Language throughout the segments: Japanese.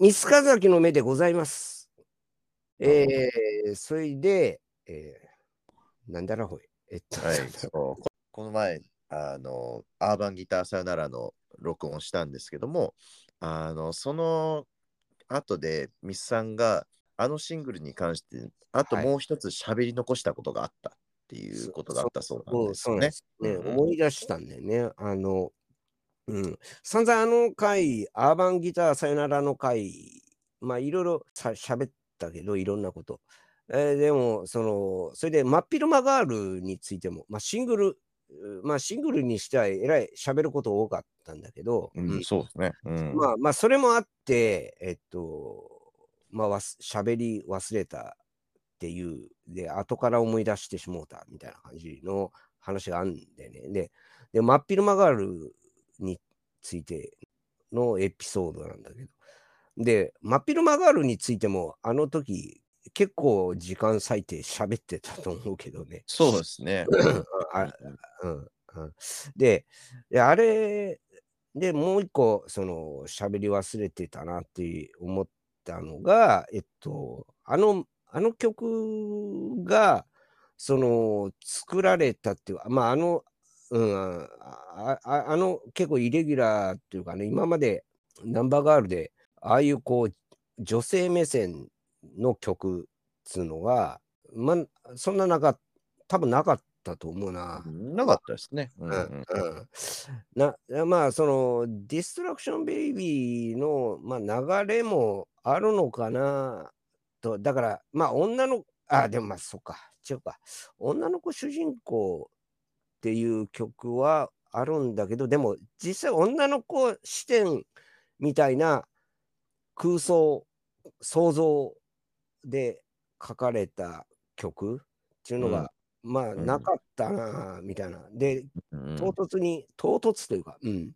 ミスカザキの目でございます。えー、それで、えー、なんだらほい。えっと、はい、ここの前、あの、アーバンギターさよならの録音したんですけども、あの、その後でミスさんが、あのシングルに関して、あとはいもう一つ喋り残したことがあったっていうことがあったそうなんうんですよねそうなんで。すね、思い出したんだよね。あの、うん。散々あの回、アーバンギターさよならの回、まあいろいろさ喋ったけど、いろんなこと。えーでも、その、それで、真っ昼間ガールについても、まあシングル、うまあシングルにしてはえらい喋ること多かったんだけど、うんうんそうですね。うん、まあまあ、それもあって、えっと、まあ、わす喋り忘れたっていう、で、後から思い出してしもうたみたいな感じの話があるんでね。で、で真っ昼間ガールについてのエピソードなんだけど、で、真っ昼間ガールについても、あの時、結構時間割いて喋ってたと思うけどね。そうですね。あうんうん、でで、あれでもう一個、その喋り忘れてたなって思ったのが、えっと、あの、あの曲が、その作られたっていうか、まあ、あの、うん、あああの結構イレギュラーっていうかね、今までナンバーガールで、ああいうこう、女性目線の曲っつうのが、まあ、そんななか多分なかったと思うな。なかったですね。うんううんんうん。なまあそのディストラクションベイビーの、まあ、流れもあるのかなと。だからまあ女のあでもまあそっか。違うか。女の子主人公っていう曲はあるんだけどでも実際女の子視点みたいな空想想像で書かれた曲っていうのが、まあうんなかったなみたいな。でうん。唐突に、唐突というか、うん、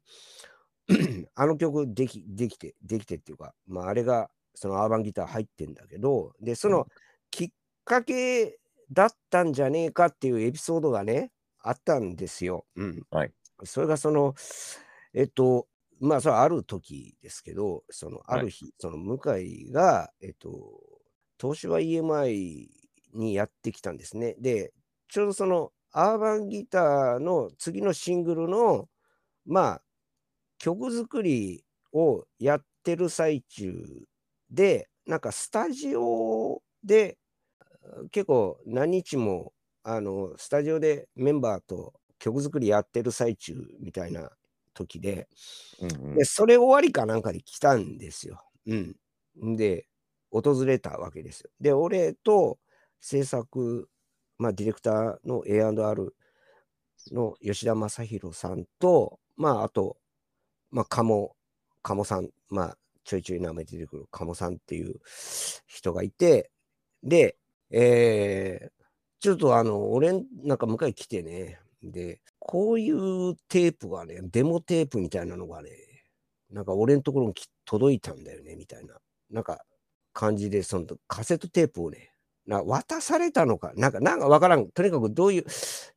あの曲できできて、できてっていうか、まあ、あれがそのアーバンギター入ってんだけど、で、そのきっかけだったんじゃねえかっていうエピソードがね、あったんですよ。うん。はいそれがその、えっと、まあ、それはある時ですけど、そのある日、その向井が、えっと、東芝 EMI にやってきたんですね。で、ちょうどそのアーバンギターの次のシングルの、まあ、曲作りをやってる最中で、なんかスタジオで結構何日もあのスタジオでメンバーと曲作りやってる最中みたいな時で、うんうんでそれ終わりかなんかで来たんですよ。うん。で、訪れたわけですよ。で、俺と制作、まあ、ディレクターの A&R の吉田正宏さんと、まあ、あと、まあ、鴨、鴨さん、まあ、ちょいちょい名前出てくる鴨さんっていう人がいて、で、えーちょっとあの、俺なんか向井来てね、で、こういうテープがね、デモテープみたいなのがね、なんか俺のところに届いたんだよね、みたいな、なんか感じで、そのカセットテープをね、な渡されたのか、なんか、なんかわからん。とにかくどういう、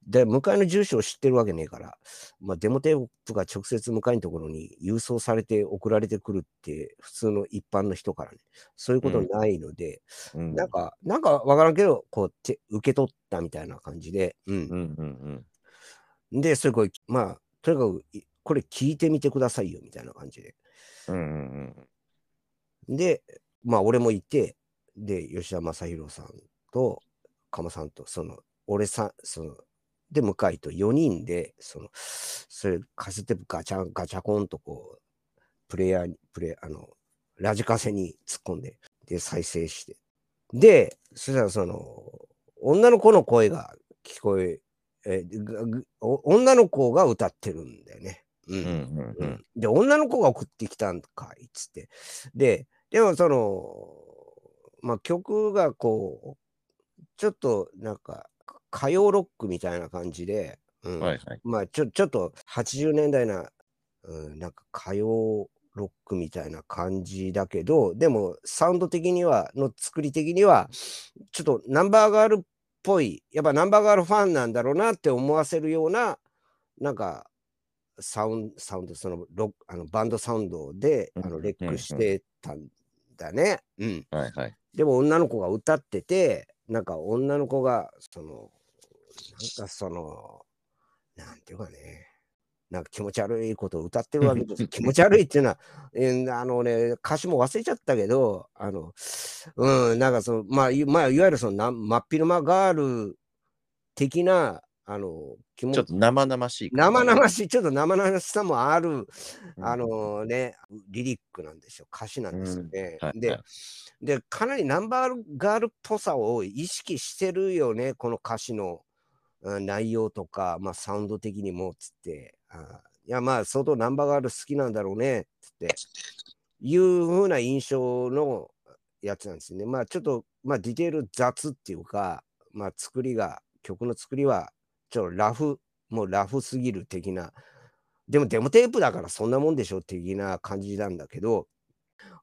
で、向かいの住所を知ってるわけねえから、まあ、デモテープが直接向かいのところに郵送されて送られてくるって、普通の一般の人からね、そういうことないので、うんなんか、なんかわからんけど、こう、て受け取ったみたいな感じで、うんう。んうんうんで、それこれ、まあ、とにかく、いこれ聞いてみてくださいよ、みたいな感じで。うんうんうんで、まあ、俺もいて、で、吉田正宏さんと、鴨さんと、その、俺さん、その、で、向井と4人で、その、それ、カセットテープガチャン、ガチャコンとこう、プレイヤーに、プレイ、あの、ラジカセに突っ込んで、で、再生して。で、そしたらその、女の子の声が聞こえ、え女の子が歌ってるんだよね。うんうんうんうんで、女の子が送ってきたんかいっつって。で、でもその、まあ曲がこう、ちょっとなんか、歌謡ロックみたいな感じで、うん。はいはい。まあちょちょっと80年代な、うん、なんか歌謡ロックみたいな感じだけど、でもサウンド的には、の作り的には、ちょっとナンバーガールっぽい、やっぱナンバーガールファンなんだろうなって思わせるような、なんか、サウンド、サウンド、そのロックあのバンドサウンドであのうんレックしてたんだね。うん。はいはい。でも女の子が歌ってて、なんか女の子が、その、なんかその、なんていうかね、なんか気持ち悪いことを歌ってるわけです。気持ち悪いっていうのは、えーあのね、歌詞も忘れちゃったけど、あの、うん、なんかその、まあ、いまあ、いわゆるそのな、真っ昼間ガール的な、あの、気持ちょっと生々しい。生々しい、ちょっと生々しさもある、うんあのね、リリックなんですよ、歌詞なんですよね。ではいはい、で、かなりナンバーガールっぽさを意識してるよね、この歌詞のうん内容とか、まあ、サウンド的にも、つって。あいや、まあ、相当ナンバーガール好きなんだろうね、つって。いう風な印象のやつなんですよね。まあ、ちょっと、まあ、ディテール雑っていうか、まあ、作りが、曲の作りは、ちょっとラフ、もうラフすぎる的な。でもデモテープだからそんなもんでしょ的な感じなんだけど、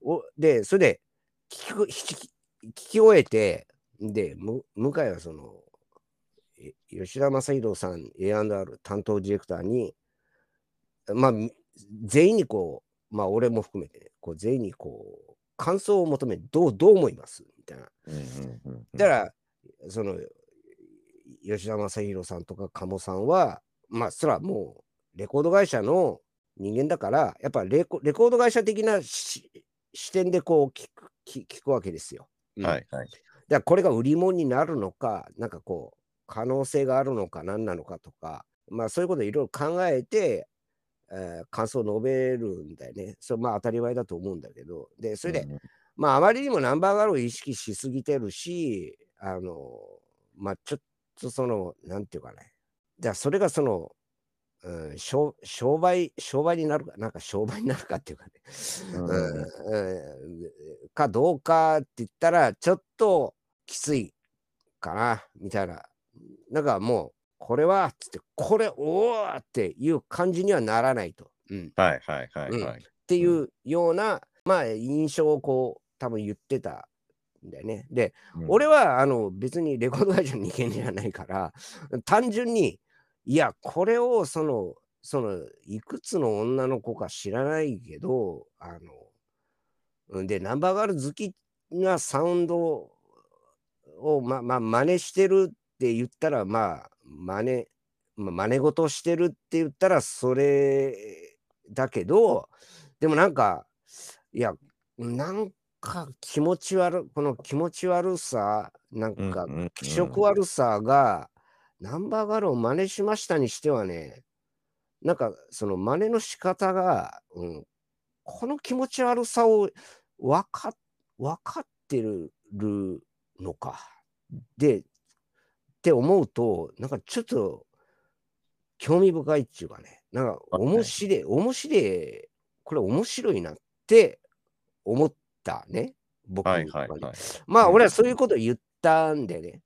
おで、それで聞き聞き終えて、で、む向井はその、え吉田正宏さん A&R 担当ディレクターに、まあ、み全員にこう、まあ、俺も含めてね、こう全員にこう、感想を求めて、どう、どう思います？みたいな。だから、その、吉田正宏さんとか鴨さんは、まあ、そらもう、レコード会社の人間だから、やっぱレコレコード会社的なし視点でこう聞く聞聞くわけですよ。うんはいはい。だからこれが売り物になるのか、なんかこう、可能性があるのか、何なのかとか、まあそういうことをいろいろ考えて、えー感想を述べるんだよね。それまあ当たり前だと思うんだけど、で、それで、うんうんまああまりにもナンバーガールを意識しすぎてるし、あの、まあちょっとその、なんていうかね。じゃあそれがその、うん、商商売、商売になるか、なんか商売になるかっていうかね。うんうんうんかどうかって言ったら、ちょっときついかな、みたいな。なんかもう、これは、つって、これ、おーっていう感じにはならないと。うん、っはいはいはいはい。ていうような、まあ、印象をこう、多分言ってたんだよね。で、うん俺はあの別にレコード会社の人間じゃないから、単純に、いや、これをその、その、いくつの女の子か知らないけど、あの、うんで、ナンバーガール好きなサウンドを、ま、まあ、真似してるって言ったら、まあ、真似、まあ、真似事してるって言ったら、それだけど、でもなんか、いや、なんか気持ち悪い、この気持ち悪さ、なんか気色悪さが、ナンバーガールを真似しましたにしてはね、なんかその真似の仕方が、うん、この気持ち悪さを分か分かってるのか。で、って思うと、なんかちょっと興味深いっていうかね、なんか面白い、面白い、これ面白いなって思ったね、僕はいはいはい。まあ、うん。俺はそういうこと言ったんでね。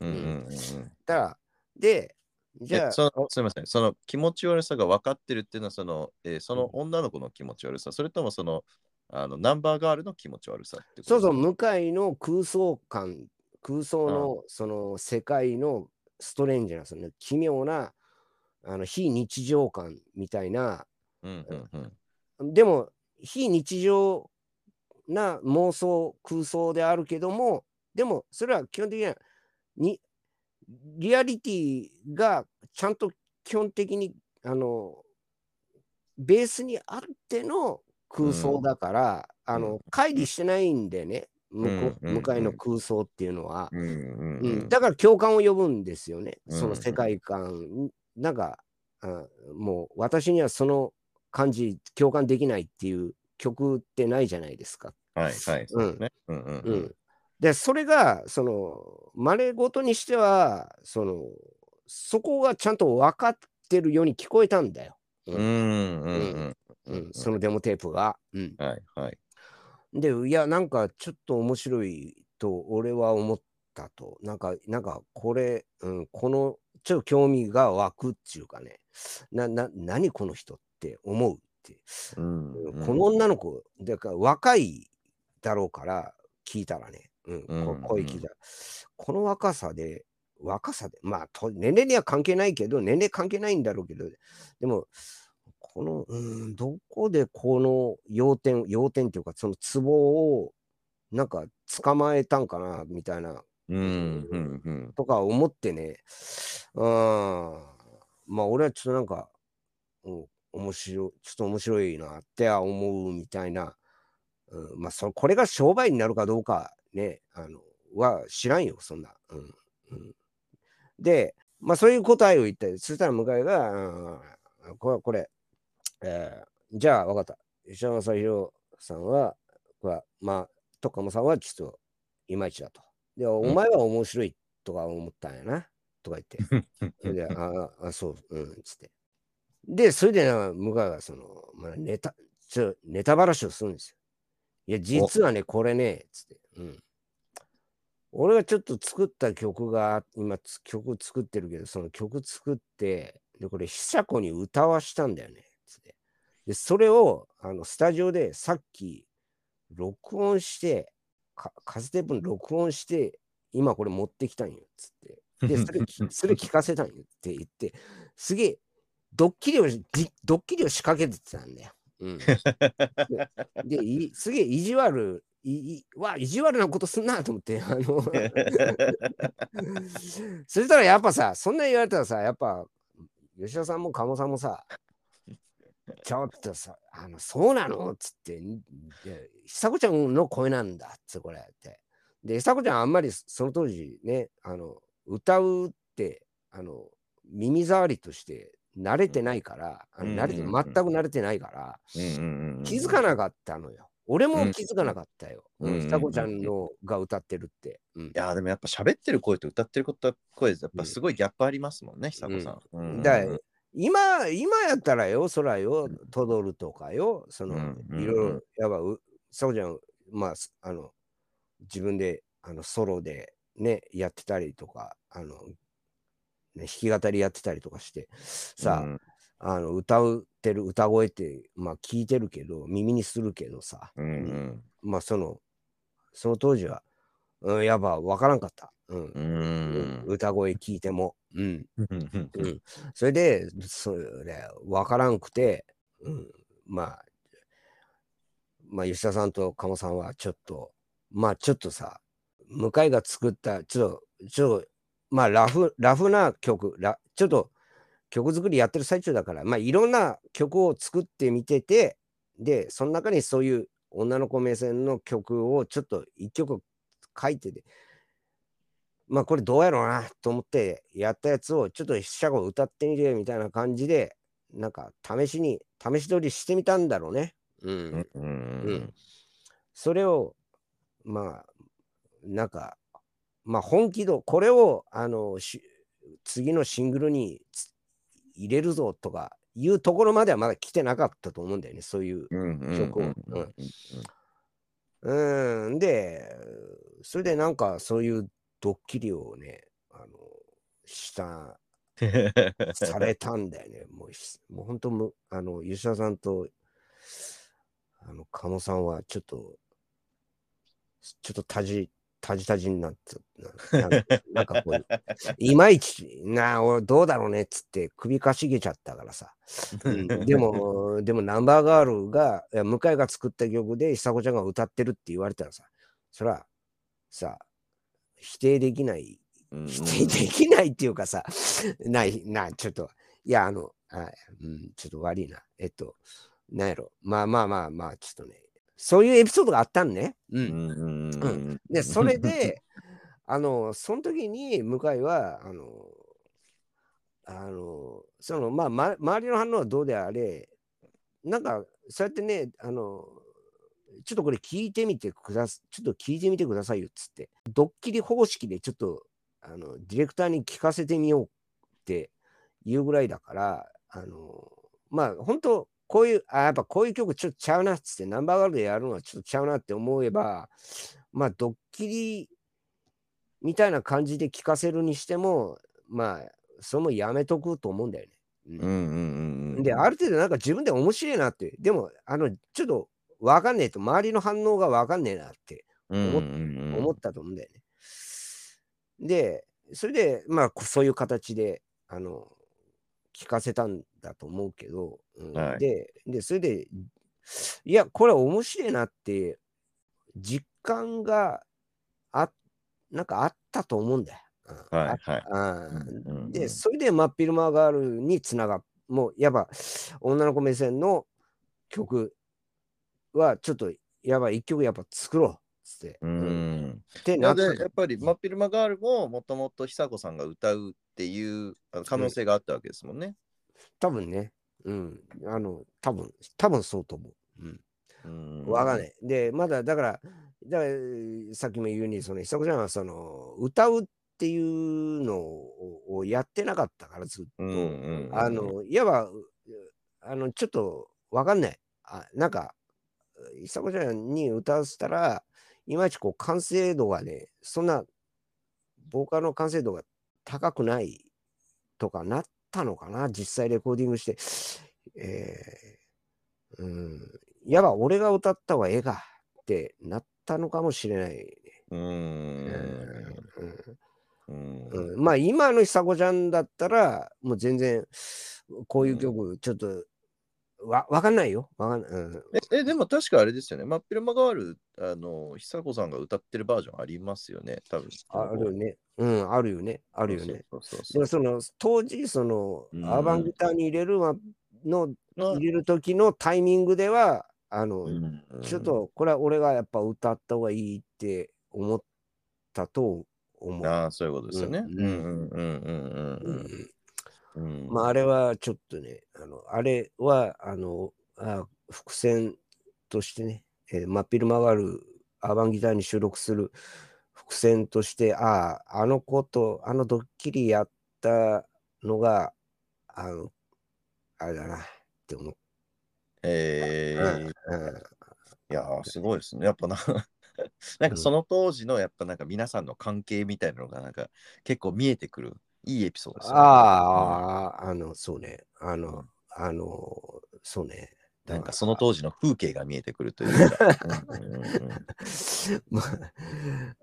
うんうんうんうん。だから、で、じゃあ、えそのすみません、その気持ち悪さが分かってるっていうのは、その,、えーその女の子の気持ち悪さ、それともそのあのナンバーガールの気持ち悪さってこと？そうそう、向井の空想感、空想のその世界のストレンジな、その奇妙なあの非日常感みたいな、うんうんうん。でも非日常な妄想、空想であるけども、でもそれは基本的にはにリアリティがちゃんと基本的にあのベースにあっての空想だから、あの乖離してないんでね、向こううんうんうん。向かいの空想っていうのは、うんうんううん。ん、だから共感を呼ぶんですよね、そうん。の世界観。なんか、あもう私にはその感じ共感できないっていう曲ってないじゃないですか。はいはい。そうんうんううんん、で、それが、その、真似事にしては、その、そこがちゃんと分かってるように聞こえたんだよ。うんうんうんううんん。そのデモテープが。うん、はいはい。で、いや、なんかちょっと面白いと俺は思ったと。なんか、なんかこれ、うん、この、ちょっと興味が湧くっていうかね、な、な、何この人って思うって。うんうんこの女の子、だから若いだろうから聞いたらね、うん、こうん声聞いたら、この若さで、若さで、まあと、年齢には関係ないけど、年齢関係ないんだろうけど、でも、この、うん、どこでこの要点、要点っていうか、そのツボを、なんか捕まえたんかな、みたいな、うんうんうん。とか思ってね、うん、まあ、俺はちょっとなんか、うん、面白い、ちょっと面白いなっては思うみたいな、うん、まあ、そこれが商売になるかどうかね、あの、は知らんよ、そんな。うんうん、で、まあ、そういう答えを言って、そしたら向井が、うん、これ、これ、えーじゃあ分かった。石山正宏さんは、はまあ、とかもさんはちょっといまいちだと。で、お前は面白いとか思ったんやな、とか言って。それで、ああ、そう、うん、つって。で、それでな、向井がその、まあ、ネタ、ちょ、ネタばらしをするんですよ。いや、実はね、これね、つって。うん。俺がちょっと作った曲が、今つ曲作ってるけど、その曲作って、で、これ、久子に歌わしたんだよね、つって。で、それを、あの、スタジオでさっき、録音して、かカセテープに録音して、今これ持ってきたんよ、つって。で、それ き、それ聞かせたんよって言って、すげえ、ドッキリを、じドッキリを仕掛けてたんだよ。うん。で、すげえ意地悪、いいわ、意地悪なことすんなと思って、あの、そしたらやっぱさ、そんな言われたらさ、やっぱ、吉田さんも鴨さんもさ、ちょっとさ、あの、そうなのっつって、久子ちゃんの声なんだっつこれって。で、久子ちゃんあんまりその当時ね、あの、歌うって、あの、耳障りとして慣れてないから、あの慣れて、うん。全く慣れてないから、うんうんうん気づかなかったのよ。俺も気づかなかったよ。うん。うん、久子ちゃんのが歌ってるって。うん。いやーでもやっぱ喋ってる声と歌ってる声やっぱすごいギャップありますもんね、久子さん。うん。うんうんだ今、今やったらよ、そらよ、トドルとかよ、その、うんうん。いろいろ、やっぱう、そうじゃん、まあ、すあの、自分で、あの、ソロでね、やってたりとか、あの、ね、弾き語りやってたりとかして、さあ、うんあの、歌ってる歌声って、まあ、聞いてるけど、耳にするけどさ、うんうんまあ、その、その当時は、うん、やっぱ分からんかった。うん。うーん歌声聞いても。うんうん。それで、それ、分からんくて、うん。まあ、まあ、吉田さんと鴨さんはちょっと、まあ、ちょっとさ、向井が作った、ちょっと、ちょっと、まあ、ラフ、ラフな曲、ラちょっと、曲作りやってる最中だから、まあ、いろんな曲を作ってみてて、で、その中にそういう女の子目線の曲をちょっと一曲書いてて、まあこれどうやろうなと思ってやったやつをちょっと飛車語歌ってみてみたいな感じで、なんか試しに、試し撮りしてみたんだろうね。うん。うん。それを、まあ、なんか、まあ本気度、これを、あの、し次のシングルにつ入れるぞとかいうところまではまだ来てなかったと思うんだよね、そういう。曲をうんで、それでなんかそういうドッキリをね、あの、した、されたんだよね。もうし、もう本当む、あの、吉田さんと、あの、鴨さんはちょっと、ちょっとたじ、たじたじになって、ななんかなんかこう、いまいち、なあ、俺どうだろうねっつって首かしげちゃったからさ。うんでも、でもナンバーガールが、いや向井が作った曲で久子ちゃんが歌ってるって言われたらさ、そら、さ、否定できない、うん否定できないっていうかさ、ない、な、ちょっと、いや、あの、あうん、ちょっと悪いな。えっと、なんやろ。まあまあまあまあ、ちょっとね、そういうエピソードがあったんね。う。うんんうんうんで、それで、あの、その時に向井は、あの、あの、その、まあ、ま、周りの反応はどうであれ、なんか、そうやってね、あの、ちょっとこれ聞いてみてくださ、ちょっと聞いてみてくださいよっつって、ドッキリ方式でちょっと、あの、ディレクターに聞かせてみようっていうぐらいだから、あの、まあ、本当こういう、あ、やっぱこういう曲ちょっとちゃうなっつって、ナンバーガールでやるのはちょっとちゃうなって思えば、まあ、ドッキリみたいな感じで聞かせるにしても、まあ、それもやめとくと思うんだよね。うんうんうんうんうんで、ある程度なんか自分で面白いなって、でも、あの、ちょっとわかんねえと、周りの反応がわかんねえなってうんうんうん思ったと思うんだよね。で、それで、まあ、こそういう形で、あの、聞かせたんだと思うけど、うん。はい。で、で、それで、いや、これ面白いなって、実感があ、なんかあったと思うんだよ。うん。はいで、それで真っ昼間ガールにつながっもう、やば、女の子目線の曲は、ちょっと、やばい、一曲やっぱ作ろうっつって。ううん。ん。ってななっやっぱり真っ昼間ガールももともと久子さんが歌うっていう可能性があったわけですもんね。多分ね。うん。あの、多分多分そうと思う。うん。うんわかんない。で、まだ、だから、だからさっきも言うように、その、久子ちゃんは、その、歌うっていうのををやってなかったから、ずっと。うんうんうんあの、いわば、うあの、ちょっとわかんない。あなんか、久子ちゃんに歌わせたら、いまいちこう、完成度がね、そんな、ボーカルの完成度が高くないとかなったのかな、実際レコーディングして。えー、うん。いわば、俺が歌った方がええかってなったのかもしれないね。ううんうんうんまあ今の久子ちゃんだったら、もう全然こういう曲、ちょっとわわかんないよ。わかんない。うん、ええでも確かあれですよね。真っ昼間ガール、あの、久子さんが歌ってるバージョンありますよね、多分。あるよね。うん、あるよね。あるよね。そうそうでその当時、そのうんアーバンギターに入れるわの、あ入れる時のタイミングでは、あの、うんちょっとこれは俺がやっぱ歌った方がいいって思ったと思う。ああ、そういうことですよね。うんうんうんうんうんうんうん。まあ、あれはちょっとね、あのあれはあのあ伏線としてね、えー真っ昼間があるアーバンギターに収録する伏線として、ああ、あの子と、あのドッキリやったのが、あの、あれだなって思う。えー、うんいやー、すごいですね。やっぱな、なんかその当時のやっぱなんか皆さんの関係みたいなのがなんか結構見えてくるいいエピソードですよね。ああ、あの、そうね、あの、あの、そうね。うんなんかその当時の風景が見えてくるというか。まあ、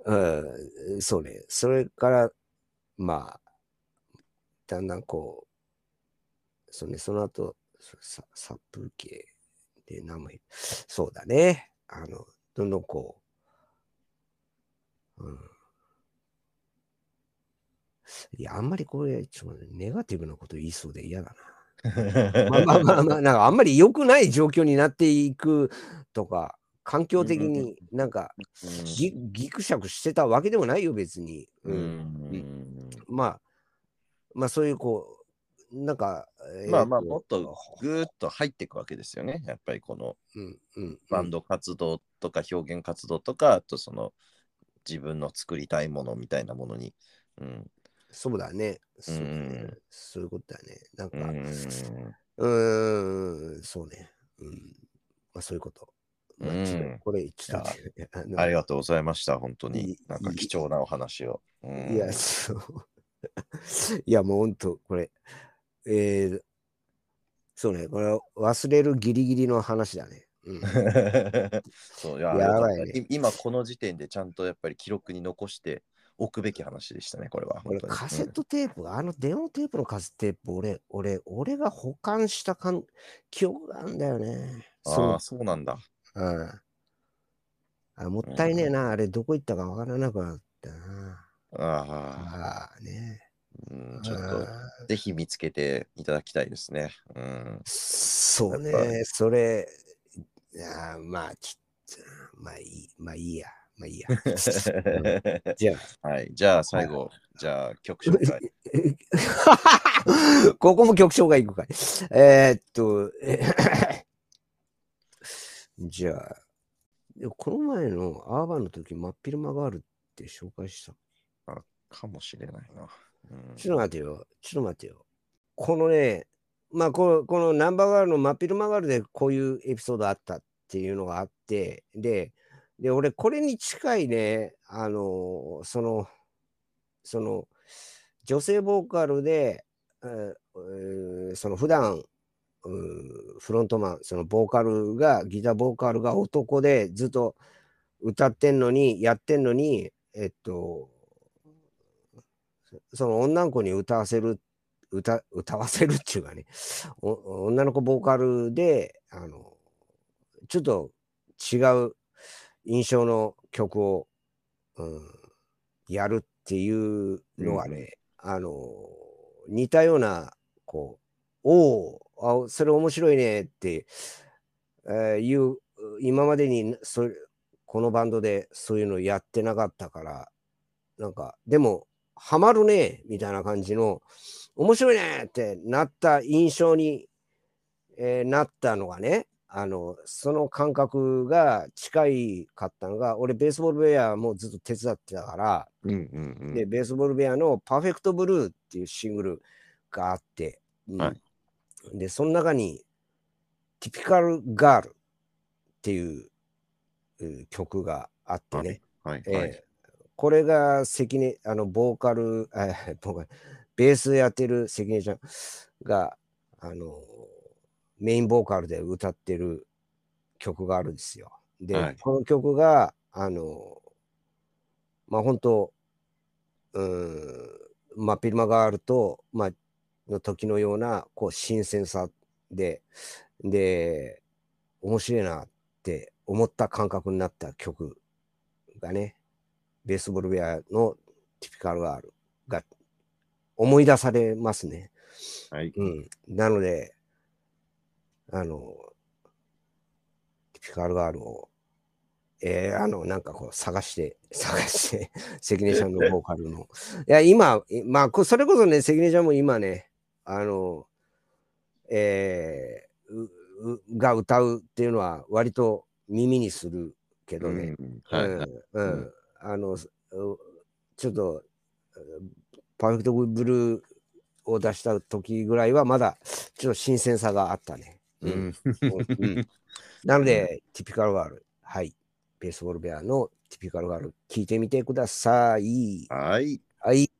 うん、そうね。それから、まあ、だんだんこう、そうね、その後、そさ殺風景で名前、そうだね。あの、どんどんこう、うん。いや、あんまりこれ、ちょっとネガティブなこと言いそうで嫌だな。まあまあまあまあ、なんかあんまり良くない状況になっていくとか、環境的になんかぎぎくしゃくしてたわけでもないよ、別に。ううんんまあ、まあそういうこう、なんか、まあまあ、えーもっとぐーっと入っていくわけですよね。やっぱりこのうんうん、バンド活動とか表現活動とか、あとその自分の作りたいものみたいなものに。うん。そうだね。そうだねうんそういうことだね。なんか、うーん、そうね。うん。まあそういうこと。まあうんちょっとこれ、ちょっと、あのありがとうございました。本当いにい。なんか貴重なお話を。うんいや、そう。いや、もう本当、これ、えー、そうね、これは忘れるギリギリの話だね。うん、そういややばい今この時点でちゃんとやっぱり記録に残しておくべき話でしたね、これは。カセットテープ、あの電話テープのカセットテープ、俺、俺、俺が保管したかん記憶があるんだよね。ああ、そうなんだ。うん。あもったいねえな、あれ、どこ行ったかわからなくなったな。ああ、ああ、ね。うん、ちょっあとーぜひ見つけていただきたいですね。うん。そうね、それ、いやまあ、ちょっと、まあいい、まあいいや、まあいいや。うんじゃあ、はい、じゃあ最後、じゃあ曲紹介。ここも曲紹介いくかい。えーっと、え じゃあ、この前のアーバンの時、真っ昼間があるって紹介した。かもしれないな。うんちょっと待てよ、ちょっと待てよ。このね、まあこの、このナンバーガールの真っ昼間ガールでこういうエピソードあったっていうのがあって、で、で、俺これに近いね、あの、その、その、女性ボーカルで、えその普段フロントマン、そのボーカルが、ギターボーカルが男でずっと歌ってんのに、やってんのに、えっと、そその女の子に歌わせる歌歌わせるっていうかねお、女の子ボーカルで、あの、ちょっと違う印象の曲を、うん、やるっていうのはね、あの、似たような、こう、おお、あ、それ面白いねって、えーいう、今までにそこのバンドでそういうのやってなかったから、なんか、でも、ハマるねみたいな感じの、面白いねってなった印象に、えーなったのがね、あの、その感覚が近いかったのが、俺、ベースボールベアもずっと手伝ってたから、うんうんうん。で、ベースボールベアのパーフェクトブルーっていうシングルがあって、うん。はい。で、その中に、ティピカルガールっていううん曲があってね、はい。えーはい。これが関根、あの、ボーカル、え ーボーカルベースやってる関根ちゃんが、あの、メインボーカルで歌ってる曲があるんですよ。で、はいこの曲が、あの、まあ、本当うーん、まあ、ピルマガールと、まあ、の時のような、こう、新鮮さで、で、面白いなって思った感覚になった曲がね、ベースボールウェアのティピカルガールが思い出されますね。はい。うん。なので、あの、ピカルガールを、えーあの、なんかこう探して、探して、関根ちゃんのボーカルの。いや、今、いまあ、こそれこそね、関根ちゃんも今ね、あの、えーううが歌うっていうのは割と耳にするけどね。あの、ちょっと、うんパーフェクトブルーを出した時ぐらいはまだちょっと新鮮さがあったね。うん なので、ティピカルガール、はい、ベースボールベアのティピカルガール、聞いてみてください。はい。はい。